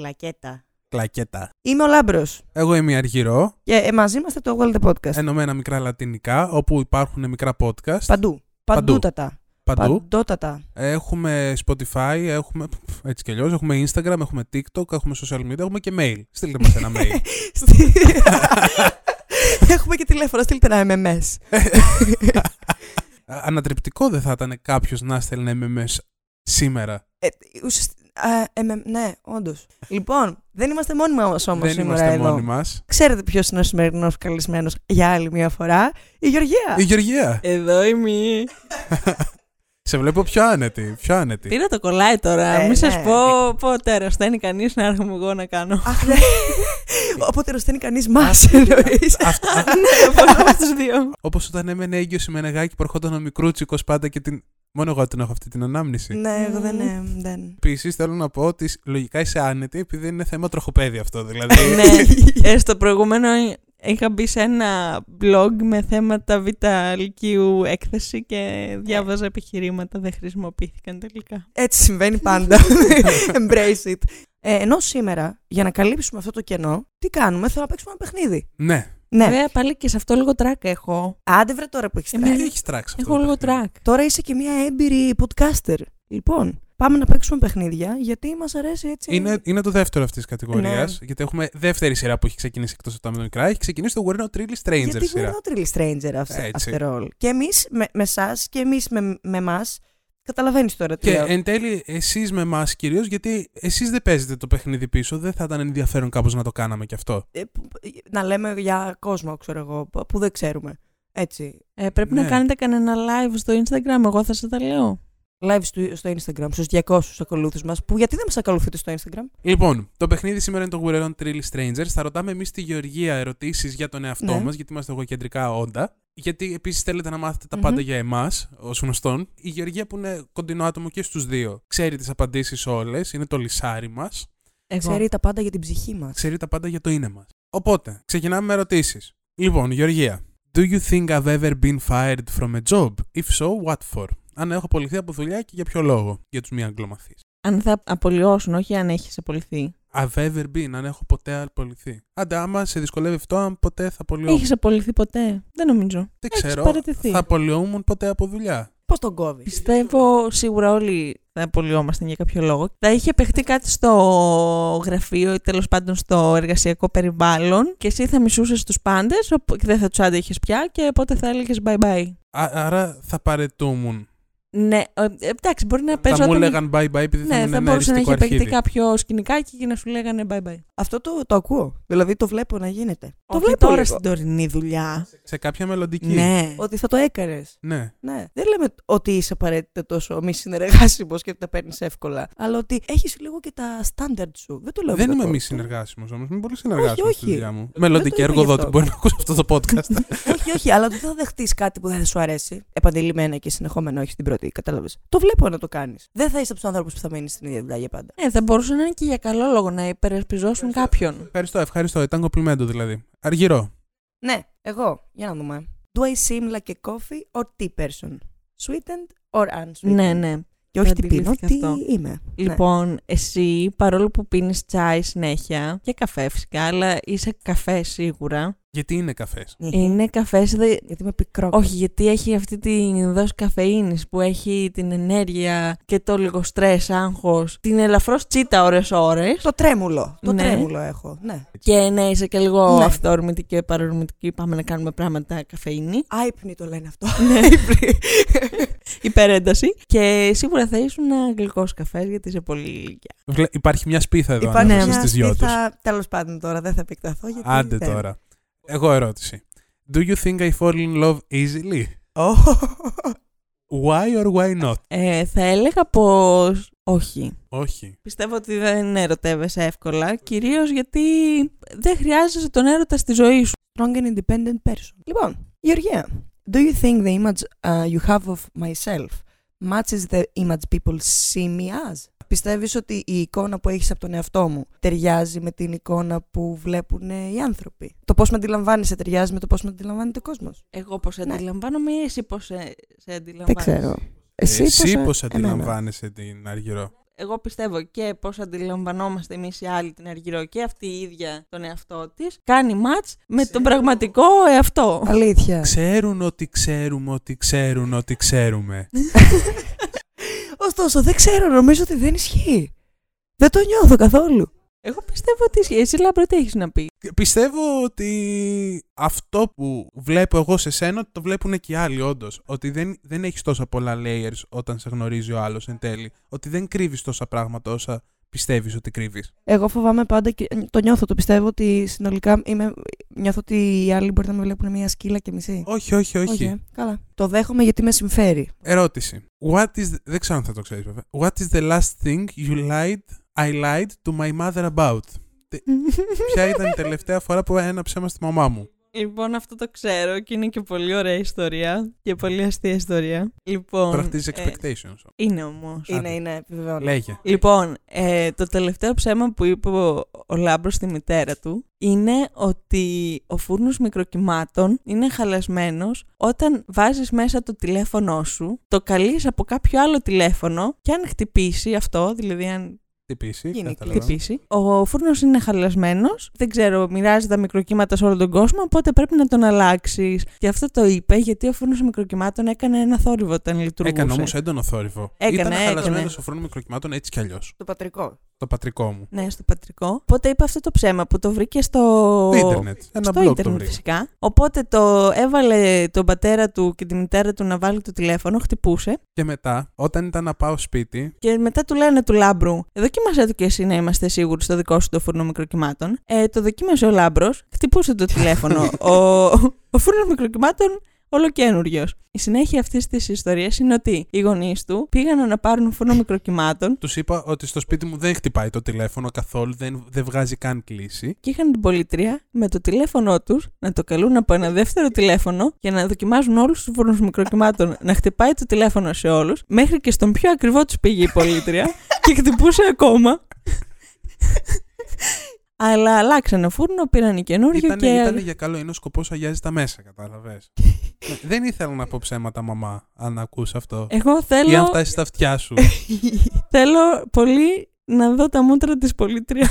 Κλακέτα. Κλακέτα. Είμαι ο Λάμπρος. Εγώ είμαι η Αργυρό, Και ε, μαζί είμαστε το Well the Podcast. ενωμένα μικρά λατινικά, όπου υπάρχουν μικρά podcast. Παντού. Παντούτατα. Παντού. Παντότατα. Έχουμε Spotify, έχουμε έτσι κι αλλιώς, έχουμε Instagram, έχουμε TikTok, έχουμε social media, έχουμε και mail. Στείλτε μας ένα mail. Στη- Έχουμε και τηλέφωνο, στείλτε ένα MMS. Α, Ανατρεπτικό δεν θα ήταν κάποιος να στέλνει MMS σήμερα. Ε, ουσιαστικά- α, MM, ναι, όντως. λοιπόν, δεν είμαστε μόνοι μας όμως δεν σήμερα είμαστε εδώ. μόνοι μας. Ξέρετε ποιος είναι ο σημερινός καλεσμένος για άλλη μια φορά; Η Γεωργία. Η Γεωργία. Εδώ είμαι. Σε βλέπω πιο άνετη. Πιο άνετη. Πήρα το κολλάει τώρα. Ε, Μην ναι. σα πω πότε ρωσταίνει κανείς να έρχομαι εγώ να κάνω. Αχ, ναι. Όποτε ρωσταίνει κανείς μας εννοείς. Αυτό, Ναι, πώ είμαστε τους δύο. Όπως όταν έμενε έγκυος η Μενεγάκη που ερχόταν ο μικρούτσικος πάντα και την. Μόνο εγώ την έχω αυτή την ανάμνηση. Ναι, εγώ δεν. ε, δεν. Επίσης θέλω να πω ότι λογικά είσαι άνετη επειδή είναι θέμα τροχοπέδη αυτό. Δηλαδή. ναι. Ε, στο προηγούμενο είχα μπει σε ένα blog με θέματα β' λυκείου έκθεση και διάβαζα επιχειρήματα. Δεν χρησιμοποιήθηκαν τελικά. Έτσι συμβαίνει πάντα. Embrace it. Ε, ενώ σήμερα, για να καλύψουμε αυτό το κενό, τι κάνουμε, θέλω να παίξουμε ένα παιχνίδι. ναι. Ναι. Βέβαια πάλι και σε αυτό λίγο τρακ έχω. Άντε βρε τώρα που έχεις Ε, τράξει. Τι έχει τράξει αυτό. Έχω το λίγο παιχνίδι; τρακ. Τώρα είσαι και μια έμπειρη podcaster. Λοιπόν, πάμε να παίξουμε παιχνίδια γιατί μας αρέσει έτσι. Είναι, είναι το δεύτερο αυτής της κατηγορίας. Ναι. Γιατί έχουμε δεύτερη σειρά που έχει ξεκινήσει εκτός από τα με τον μικρά. Έχει ξεκινήσει το We're Not Really Stranger γιατί σειρά. we're not really stranger after, Έτσι. after all. Και εμείς με, με εσά και εμείς με, με εμά. Καταλαβαίνεις τώρα τι Και λέω. εν τέλει, εσείς με εμάς κυρίως, γιατί εσείς δεν παίζετε το παιχνίδι πίσω, δεν θα ήταν ενδιαφέρον κάπως να το κάναμε κι αυτό. Ε, που- να λέμε για κόσμο, ξέρω εγώ, που που δεν ξέρουμε. Έτσι. Ε, πρέπει Ναι. να κάνετε κανένα live στο Instagram. Εγώ θα σας τα λέω. Live στο, στο Instagram, στους 200 ακολούθους μας, που γιατί δεν μας ακολουθείτε στο Instagram; Λοιπόν, το παιχνίδι σήμερα είναι το We're Not Really Strangers. Θα ρωτάμε εμείς στη Γεωργία ερωτήσεις για τον εαυτό Ναι. μας, γιατί είμαστε εγωκεντρικά όντα. Γιατί επίσης θέλετε να μάθετε τα Μμμ. πάντα για εμάς, ως γνωστόν. Η Γεωργία, που είναι κοντινό άτομο και στους δύο, ξέρει τις απαντήσεις όλες, είναι το λισάρι μας. Εγώ. Ξέρει τα πάντα για την ψυχή μας. ξέρει τα πάντα για το είναι μας. Οπότε, ξεκινάμε με ερωτήσεις. Λοιπόν, Γεωργία. Do you think I've ever been fired from a job? If so, what for? Αν έχω απολυθεί από δουλειά και για ποιο λόγο, για τους μη αγγλομαθείς. Αν θα απολυώσουν, όχι αν έχεις απολυθεί. I've ever been, αν έχω ποτέ απολυθεί. Άντε, άμα σε δυσκολεύει αυτό, αν ποτέ θα απολυόμουν. Έχεις απολυθεί ποτέ; Δεν νομίζω. Δεν έχεις ξέρω. παραιτηθεί. Θα απολυόμουν ποτέ από δουλειά. Πώς τον κόβεις; Πιστεύω σίγουρα όλοι θα απολυόμασταν για κάποιο λόγο. Θα είχε παιχτεί κάτι στο γραφείο ή τέλος πάντων στο εργασιακό περιβάλλον και εσύ θα μισούσες τους πάντες και δεν θα τους άντεχες πια και οπότε θα έλεγες bye bye. Α- άρα θα παρετούμουν. Ναι, ε, εντάξει, μπορεί να Θα παίζει μου όταν... λέγαν bye bye επειδή θα Ναι, ήμουν θα ένα μπορούσε να αριστικό έχει παιχτεί αρχίδι. κάποιο σκηνικάκι και να σου λέγανε bye bye. Αυτό το, το ακούω. Δηλαδή το βλέπω να γίνεται. το Όχι βλέπω τώρα λίγο. στην τωρινή δουλειά. Σε κάποια μελλοντική. Ναι. Ότι θα το έκανες. Ναι. Ναι. Δεν λέμε ότι είσαι απαραίτητα τόσο μη συνεργάσιμος και ότι τα παίρνεις εύκολα. Αλλά ότι έχεις λίγο και τα standard σου. Δεν το λέω Δεν με είμαι κακό. μη συνεργάσιμος όμως. Είμαι πολύ συνεργάσιμος όχι. στη δουλειά μου. το Μελλοντική είπα γι' εργοδότη αυτό. μπορεί να ακούσει αυτό το podcast. όχι, όχι, αλλά δεν θα δεχτείς κάτι που δεν θα σου αρέσει. Επαντελειμμένα και συνεχόμενα, όχι στην πρώτη. Κατάλαβες. Το βλέπω να το κάνεις. Δεν θα είσαι από τους άνθρωπου που θα μείνεις στην ίδια δουλειά για πάντα. Ε, θα μπορούσε να είναι και για καλό λόγο να υπερασπιζώσουν κάποιον. ευχαριστώ, ευχαριστώ. Ήταν κοπλιμέντο δηλαδή. Αργυρό. Ναι, εγώ. Για να δούμε. Do I seem like a coffee or tea person? Sweetened or unsweetened? Ναι, ναι. Και όχι το τι πίνω, τι αντιλήφθηκα αυτό. είμαι. Ναι. Λοιπόν, εσύ παρόλο που πίνεις τσάι συνέχεια και καφέ φυσικά, αλλά είσαι καφέ σίγουρα. Γιατί είναι καφές; Ναι. Είναι καφές. Δε... Γιατί είμαι πικρό. Όχι, γιατί έχει αυτή την δόση καφεΐνης που έχει την ενέργεια και το λίγο στρες, άγχος, την ελαφρώς τσίτα ώρες-ώρες Το τρέμουλο. Το Ναι. τρέμουλο έχω. Ναι. και ναι, είσαι και λίγο Ναι. αυθόρμητη και παρορμητική. Πάμε να κάνουμε πράγματα καφεΐνη. Άϊπνοι το λένε αυτό. Ναι, υπερένταση. Και σίγουρα θα ήσουν γλυκός καφές γιατί είσαι πολύ ηλικία. Βλέ- Υπάρχει μια σπίθα εδώ Υπάρχει ανάμεσα μια στις δυο τους. σπίθα. Τέλος πάντων τώρα δεν θα επεκταθώ. Γιατί Άντε δεν- τώρα. Εγώ ερώτηση. Do you think I fall in love easily? Ω, Why or why not? Ε, θα έλεγα πως όχι. Όχι. Πιστεύω ότι δεν ερωτεύεσαι εύκολα, κυρίως γιατί δεν χρειάζεσαι τον έρωτα στη ζωή σου. Strong and independent person. Λοιπόν, Γεωργία, do you think the image uh, you have of myself matches the image people see me as? Πιστεύεις ότι η εικόνα που έχεις από τον εαυτό μου ταιριάζει με την εικόνα που βλέπουν ε, οι άνθρωποι; Το πώς με αντιλαμβάνεσαι ταιριάζει με το πώς με αντιλαμβάνεται ο κόσμος; Εγώ πώς Ναι. αντιλαμβάνομαι ή εσύ πώς σε, σε Δεν αντιλαμβάνεσαι. ξέρω. Εσύ, Εσύ πώς, πώς ε, εμένα. αντιλαμβάνεσαι την Αργυρό; εγώ πιστεύω και πώς αντιλαμβανόμαστε εμείς οι άλλοι την Αργυρό και αυτή η ίδια τον εαυτό της, κάνει μάτς με τον πραγματικό εαυτό. Αλήθεια. Ξέρουν ότι ξέρουμε ότι ξέρουν ότι ξέρουμε. Ωστόσο, δεν ξέρω, νομίζω ότι δεν ισχύει. Δεν το νιώθω καθόλου. Εγώ πιστεύω ότι ισχύει. Εσύ λάμπρο τι έχεις να πεις. Πιστεύω ότι αυτό που βλέπω εγώ σε σένα το βλέπουν και οι άλλοι όντως. Ότι δεν, δεν έχεις τόσα πολλά layers όταν σε γνωρίζει ο άλλος εν τέλει. Ότι δεν κρύβεις τόσα πράγματα όσα πιστεύεις ότι κρύβεις; Εγώ φοβάμαι πάντα και το νιώθω. Το πιστεύω ότι συνολικά είμαι... νιώθω ότι οι άλλοι μπορεί να με βλέπουν μια σκύλα και μισή. Όχι, όχι, όχι. ε. Καλά. Το δέχομαι γιατί με συμφέρει. Ερώτηση. What is the... Δεν ξέρω αν θα το ξέρεις βέβαια. What is the last thing you lied, I lied to my mother about? Τε- Ποια ήταν η τελευταία φορά που ένα ψέμα στη μαμά μου; Λοιπόν, αυτό το ξέρω και είναι και πολύ ωραία ιστορία και πολύ αστεία ιστορία. Λοιπόν, Practice ε, expectations. είναι όμως. Είναι, Άντε. είναι, επιβεβαιώνω. Λέγε. Λοιπόν, ε, το τελευταίο ψέμα που είπε ο, ο Λάμπρος στη μητέρα του είναι ότι ο φούρνος μικροκυμάτων είναι χαλασμένος όταν βάζεις μέσα το τηλέφωνό σου, το καλείς από κάποιο άλλο τηλέφωνο και αν χτυπήσει αυτό, δηλαδή αν Τυπήσει. Γίνει κατάλαβα. χτυπήσει, ο φούρνος είναι χαλασμένος, δεν ξέρω, μοιράζει τα μικροκύματα σε όλο τον κόσμο, οπότε πρέπει να τον αλλάξεις. Και αυτό το είπε γιατί ο φούρνος μικροκυμάτων έκανε ένα θόρυβο όταν λειτουργούσε. Έκανε όμως έντονο θόρυβο. Έκανε, Ήταν έκανε. χαλασμένος ο φρόνο μικροκυμάτων έτσι κι αλλιώς. Το πατρικό. Το πατρικό μου. Ναι, στο πατρικό. Οπότε είπε αυτό το ψέμα που το βρήκε στο. Το ίντερνετ. Ένα στο blog το ίντερνετ βρήκα. φυσικά. Οπότε το έβαλε τον πατέρα του και τη μητέρα του να βάλει το τηλέφωνο, χτυπούσε. Και μετά, όταν ήταν να πάω σπίτι, Και μετά του λένε του λάμπρου, δοκίμασε το και εσύ να είμαστε σίγουροι στο δικό σου το φούρνο μικροκυμάτων. Ε, το δοκίμασε ο λάμπρος, χτυπούσε το τηλέφωνο. ο, ο φούρνο μικροκυμάτων ολοκένουργιο. Η συνέχεια αυτής της ιστορίας είναι ότι οι γονείς του πήγαν να πάρουν φούρνο μικροκυμάτων τους είπα ότι στο σπίτι μου δεν χτυπάει το τηλέφωνο καθόλου, δεν, δεν βγάζει καν κλίση. και είχαν την πολιτρία με το τηλέφωνό τους να το καλούν από ένα δεύτερο τηλέφωνο για να δοκιμάζουν όλους τους φούρνους μικροκυμάτων να χτυπάει το τηλέφωνο σε όλους. Μέχρι και στον πιο ακριβό τους πήγε η πολιτρία και χτυπούσε ακόμα. Αλλά αλλάξανε φούρνο, πήραν καινούριο Ήταν, και. ήταν για καλό, είναι ο σκοπός αγιάζει τα μέσα, κατάλαβες. δεν ήθελα να πω ψέματα, μαμά, αν ακούς αυτό. Εγώ Ή αν θέλω, φτάσεις στα αυτιά σου. θέλω πολύ να δω τα μούτρα της πολίτρια.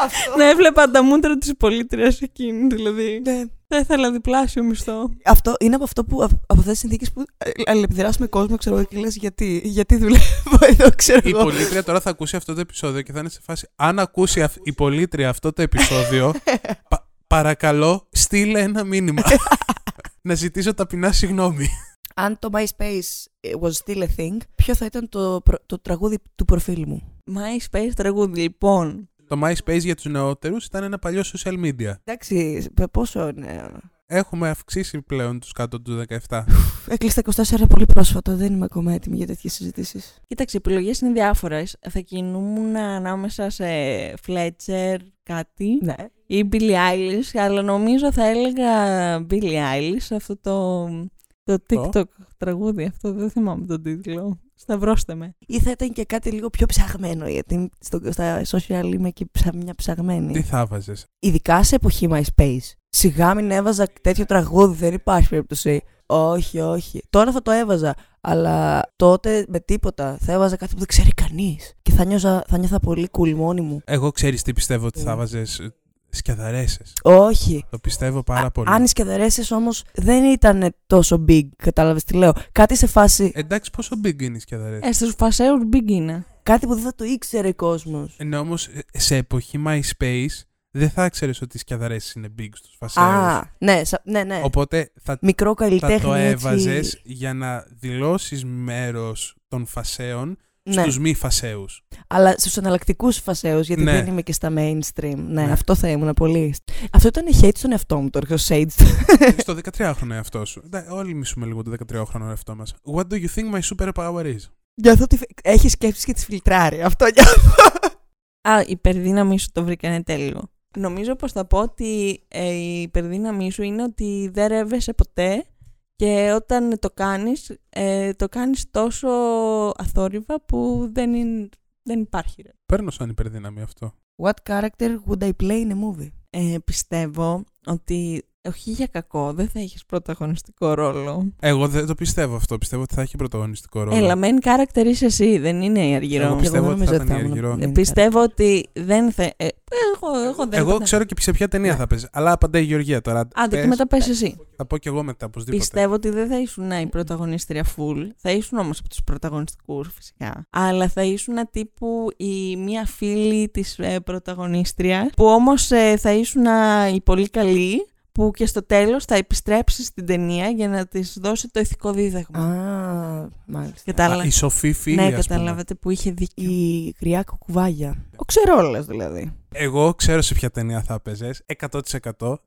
Αυτό. να έβλεπα τα μούτρα της πολίτριας εκείνη, δηλαδή. Ναι. Θα ήθελα διπλάσιο μισθό. Αυτό είναι από, αυτό που, από αυτές τις συνθήκες που ε, αλληλεπιδράς με κόσμο, ξέρω εγώ, και λες γιατί, γιατί δουλεύω εδώ, ξέρω η εγώ. πολίτρια τώρα θα ακούσει αυτό το επεισόδιο και θα είναι σε φάση. Αν ακούσει αυ- η πολίτρια αυτό το επεισόδιο, πα- παρακαλώ, στείλε ένα μήνυμα. να ζητήσω ταπεινά συγγνώμη. Αν το MySpace was still a thing, ποιο θα ήταν το, προ- το τραγούδι του προφίλ μου; MySpace τραγούδι, λοιπόν. Το MySpace για τους νεότερους ήταν ένα παλιό social media. Εντάξει, π- πόσο είναι; Έχουμε αυξήσει πλέον τους κάτω του 17. Έκλεισε τα 24 πολύ πρόσφατα, δεν είμαι ακόμα έτοιμη για τέτοιες συζητήσεις. Κοίταξε, οι επιλογές είναι διάφορες. Θα κινούμουν ανάμεσα σε Fletcher κάτι Ναι. ή Billie Eilish, αλλά νομίζω θα έλεγα Billie Eilish αυτό το, το TikTok τραγούδι. Αυτό δεν θυμάμαι τον τίτλο. Σταυρώστε με. Ή θα ήταν και κάτι λίγο πιο ψαγμένο, γιατί στο, στα social είμαι και ψα, μια ψαγμένη. Τι θα βάζες. Ειδικά σε εποχή MySpace. Σιγά μην έβαζα τέτοιο τραγούδι, δεν υπάρχει περίπτωση. Όχι, όχι. Τώρα θα το έβαζα. Αλλά τότε με τίποτα. Θα έβαζα κάτι που δεν ξέρει κανείς. Και θα, νιώζα, θα νιώθα πολύ cool μόνη μου. Εγώ ξέρεις τι πιστεύω ότι θα Mm. Βάζες ε, σκιαδαρέσες. Όχι. Το πιστεύω πάρα πολύ. Αν οι σκεδερέσει όμως δεν ήταν τόσο big, κατάλαβες τι λέω. Κάτι σε φάση. Εντάξει, πόσο big είναι οι σκιαδαρέσες. Ε, στους φασέους big είναι. Κάτι που δεν θα το ήξερε κόσμος. Ναι, όμως ε, σε εποχή MySpace δεν θα ξέρεις ότι οι σκιαδαρέσες είναι big στους φασέους. Α, ναι, σα- ναι, ναι. Οπότε θα, Μικρό θα καλλιτέχνη. το έτσι. έβαζες για να δηλώσεις μέρος των φασέων Ναι. στους μη φασέους. Αλλά στους εναλλακτικούς φασαίους, γιατί Ναι. δεν είμαι και στα mainstream. Ναι, Ναι. αυτό θα ήμουν πολύ. Αυτό ήταν hate στον εαυτό μου τώρα, ο shade. στο 13χρονο εαυτό σου. Εντάξει, Όλοι μισούμε λίγο το 13χρονο εαυτό μας. What do you think my superpower is? Νιώθω ότι έχεις σκέψεις και τις φιλτράρει. Αυτό νιώθω. Α, η υπερδύναμή σου το βρήκανε τέλειο. Νομίζω πως θα πω ότι ε, η υπερδύναμή σου είναι ότι δεν ρεύεσαι ποτέ και όταν το κάνεις, ε, το κάνεις τόσο αθόρυβα που δεν, είναι, δεν υπάρχει. Ρε. Παίρνω σαν υπερδύναμη αυτό. What character would I play in a movie? Ε, πιστεύω ότι Όχι για κακό, δεν θα έχεις πρωταγωνιστικό ρόλο. Εγώ δεν το πιστεύω αυτό. Πιστεύω ότι θα έχει πρωταγωνιστικό ρόλο. Έλα, main character είσαι εσύ, δεν είναι η Αργυρό. Εγώ πιστεύω δεν ότι νομίζω θα ήταν η ήμουν Αργυρό. main Ε, Πιστεύω ότι δεν θα. ε, εγώ, εγώ δεν Εγώ θα- ξέρω και σε ποια ταινία Ναι. θα παίζει. Αλλά απαντάει η Γεωργία τώρα. Άντε Πες. και μετά πες εσύ. Θα πω κι εγώ μετά, οπωσδήποτε. Πιστεύω ότι δεν θα ήσουν η πρωταγωνίστρια full. Θα ήσουν όμως από τους πρωταγωνιστικούς φυσικά. Αλλά θα ήσουν τύπου η μία φίλη της ε, πρωταγωνίστρια. Που όμως θα ήσουν η πολύ καλή. Που και στο τέλος θα επιστρέψεις στην ταινία για να της δώσει το ηθικό δίδαγμα. Α, μάλιστα. Κατάλαβα. Α, η Σοφή φίλη, Ναι, ας πούμε. καταλάβατε που είχε δίκιο. Η γριά κουκουβάγια. Ο ξερόλας δηλαδή. Εγώ ξέρω σε ποια ταινία θα έπαιζες. 100%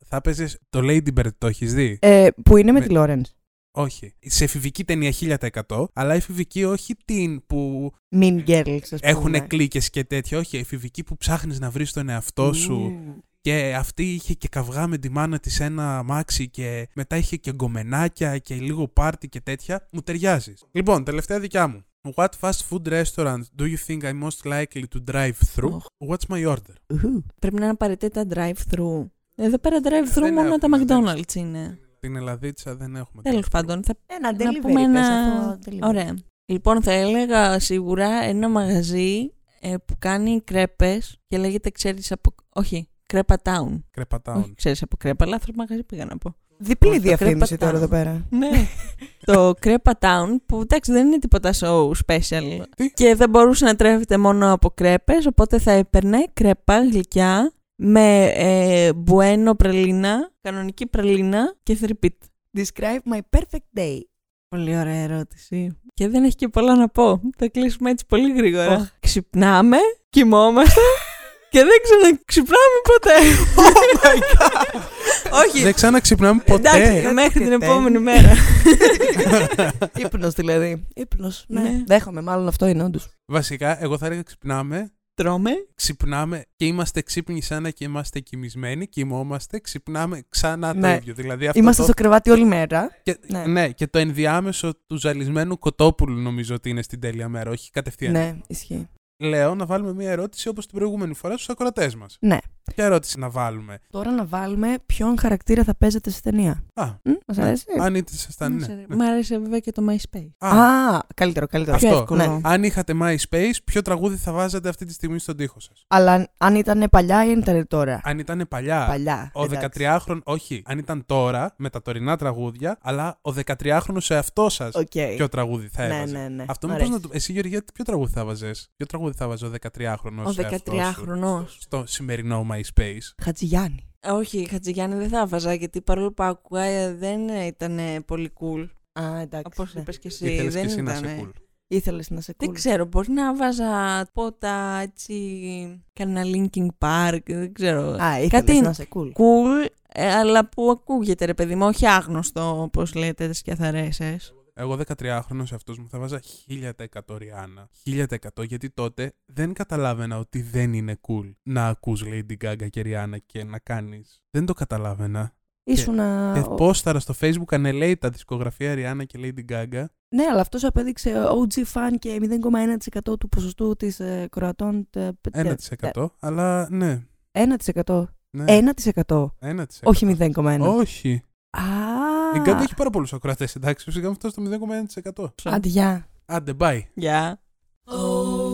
θα έπαιζες το Lady Bird. Το έχεις δει; Ε, που είναι με Με- τη Λόρενς. Όχι. Σε εφηβική ταινία 1000%, αλλά εφηβική όχι την που Mean Girls, ας πούμε. έχουν κλίκες και τέτοια. Όχι, εφηβική που ψάχνεις να βρεις τον εαυτό σου. Ου. Και αυτή είχε και καυγά με τη μάνα της ένα αμάξι και μετά είχε και γκομενάκια και λίγο πάρτι και τέτοια. Μου ταιριάζει. Λοιπόν, τελευταία δικιά μου. What fast food restaurant do you think I'm most likely to drive through? Οχ. What's my order? Ουχου. Πρέπει να είναι απαραίτητα drive-through. Εδώ πέρα drive-through Δεν μόνο τα έχουμε, δεν McDonald's είναι. Την Ελλαδίτσα δεν έχουμε. Τέλος drive-thru. πάντων, θα Ένα να delivery, πούμε πες ένα... αυτό, delivery. Ωραία. Λοιπόν, θα έλεγα σίγουρα ένα μαγαζί ε, που κάνει κρέπες και λέγεται, ξέρεις, από... Όχι, Κρέπα Town. Κρέπα Όχι, Town. ξέρεις, από κρέπα. Λάθος μαγαζί πήγα να πω. Διπλή Όχι, το διαφήμιση Crepa τώρα Town. εδώ πέρα. Ναι. το Κρέπα Town, που εντάξει δεν είναι τίποτα show special. Τι; Και δεν μπορούσε να τρέφεται μόνο από κρέπες, οπότε θα έπαιρνε κρέπα γλυκιά με ε, μπουένο πραλίνα, κανονική πραλίνα και θρυπίτ. Describe my perfect day. Πολύ ωραία ερώτηση. Και δεν έχει και πολλά να πω. Θα κλείσουμε έτσι πολύ γρήγορα. Οχ. Ξυπνάμε, κοιμόμαστε και δεν ξαναξυπνάμε ποτέ. Oh my God! Όχι. Δεν ξαναξυπνάμε ποτέ. Εντάξει, μέχρι την Ποτέ. επόμενη μέρα. Ήπνος δηλαδή. Ύπνος. Ναι. Ναι. Δέχομαι, μάλλον αυτό είναι όντως. Βασικά, εγώ θα έλεγα ξυπνάμε, Τρώμε. ξυπνάμε και είμαστε ξύπνοι σαν να και είμαστε κοιμισμένοι, κοιμόμαστε, ξυπνάμε ξανά το Ναι. ίδιο. Δηλαδή αυτό Είμαστε το... στο κρεβάτι όλη μέρα. Και, Ναι. ναι. και το ενδιάμεσο του ζαλισμένου κοτόπουλου νομίζω ότι είναι στην τέλεια μέρα, όχι κατευθείαν. Ναι, ισχύει. Λέω να βάλουμε μια ερώτηση όπως την προηγούμενη φορά στους ακροατές μας. Ναι. Ποια ερώτηση να βάλουμε; Τώρα να βάλουμε ποιον χαρακτήρα θα παίζετε στη ταινία. Α, Μ, Μας αρέσει; αν ήσασταν, ναι. ναι. Μ' άρεσε βέβαια και το MySpace. Α, Α, καλύτερο, καλύτερο. Αυτό. Πιο εύκολο. Ναι. αν είχατε MySpace, ποιο τραγούδι θα βάζατε αυτή τη στιγμή στον τοίχο σας; Αλλά αν ήταν παλιά ή αν ήταν τώρα; Αν ήταν παλιά. Παλιά. Ο εντάξει. 13χρονο, όχι. Αν ήταν τώρα, με τα τωρινά τραγούδια, αλλά ο 13χρονος εαυτός σας, Οκ. ποιο τραγούδι θα Ναι, έβαζε. ναι, ναι. Αυτό Μ' μήπως αρέσει. να το. Εσύ, Γεωργία, ποιο τραγούδι θα 'βαζες; Ποιο τραγούδι θα 'βαζε ο 13χρονος. Ο 13χρονος. Στο σημερινό MySpace. Χατζηγιάννη. Όχι, Χατζηγιάννη δεν θα βάζα γιατί παρόλο που άκουγα ε, δεν ήταν ε, πολύ cool. Α, εντάξει. Όπως ναι. είπες και εσύ. Ήθελες και δεν εσύ να ήταν. είσαι cool. Ήθελες να σε Δεν cool. ξέρω, μπορεί να βάζα πότα έτσι. Κανένα Linkin Park, δεν ξέρω. Α, ήθελες Κάτι να σε cool. Cool, ε, αλλά που ακούγεται ρε παιδί μου, όχι άγνωστο όπως λέτε τις καθαρέσει. Εγώ 13χρονο σε αυτού μου θα βάζα 1000% Ριάννα. 1000% γιατί τότε δεν καταλάβαινα ότι δεν είναι cool να ακούς Lady Gaga και Rihanna και να κάνεις. Δεν το καταλάβαινα. Ήσουν. Και πόσταρα στο facebook ανελέει τα δισκογραφία Rihanna και Lady Gaga. Ναι, αλλά αυτός απέδειξε OG fan και 0,1% του ποσοστού της ε, Κροατών. τε- τε- 1% αλλά ναι. 1%. ναι. 1%. 1%. Όχι 0,1%. Όχι. Α, Η Gaga έχει πάρα πολλούς ακροατές, εντάξει. Φυσικά αυτό στο 0,1%. Αντιά. Άντε, bye. Γεια. Oh,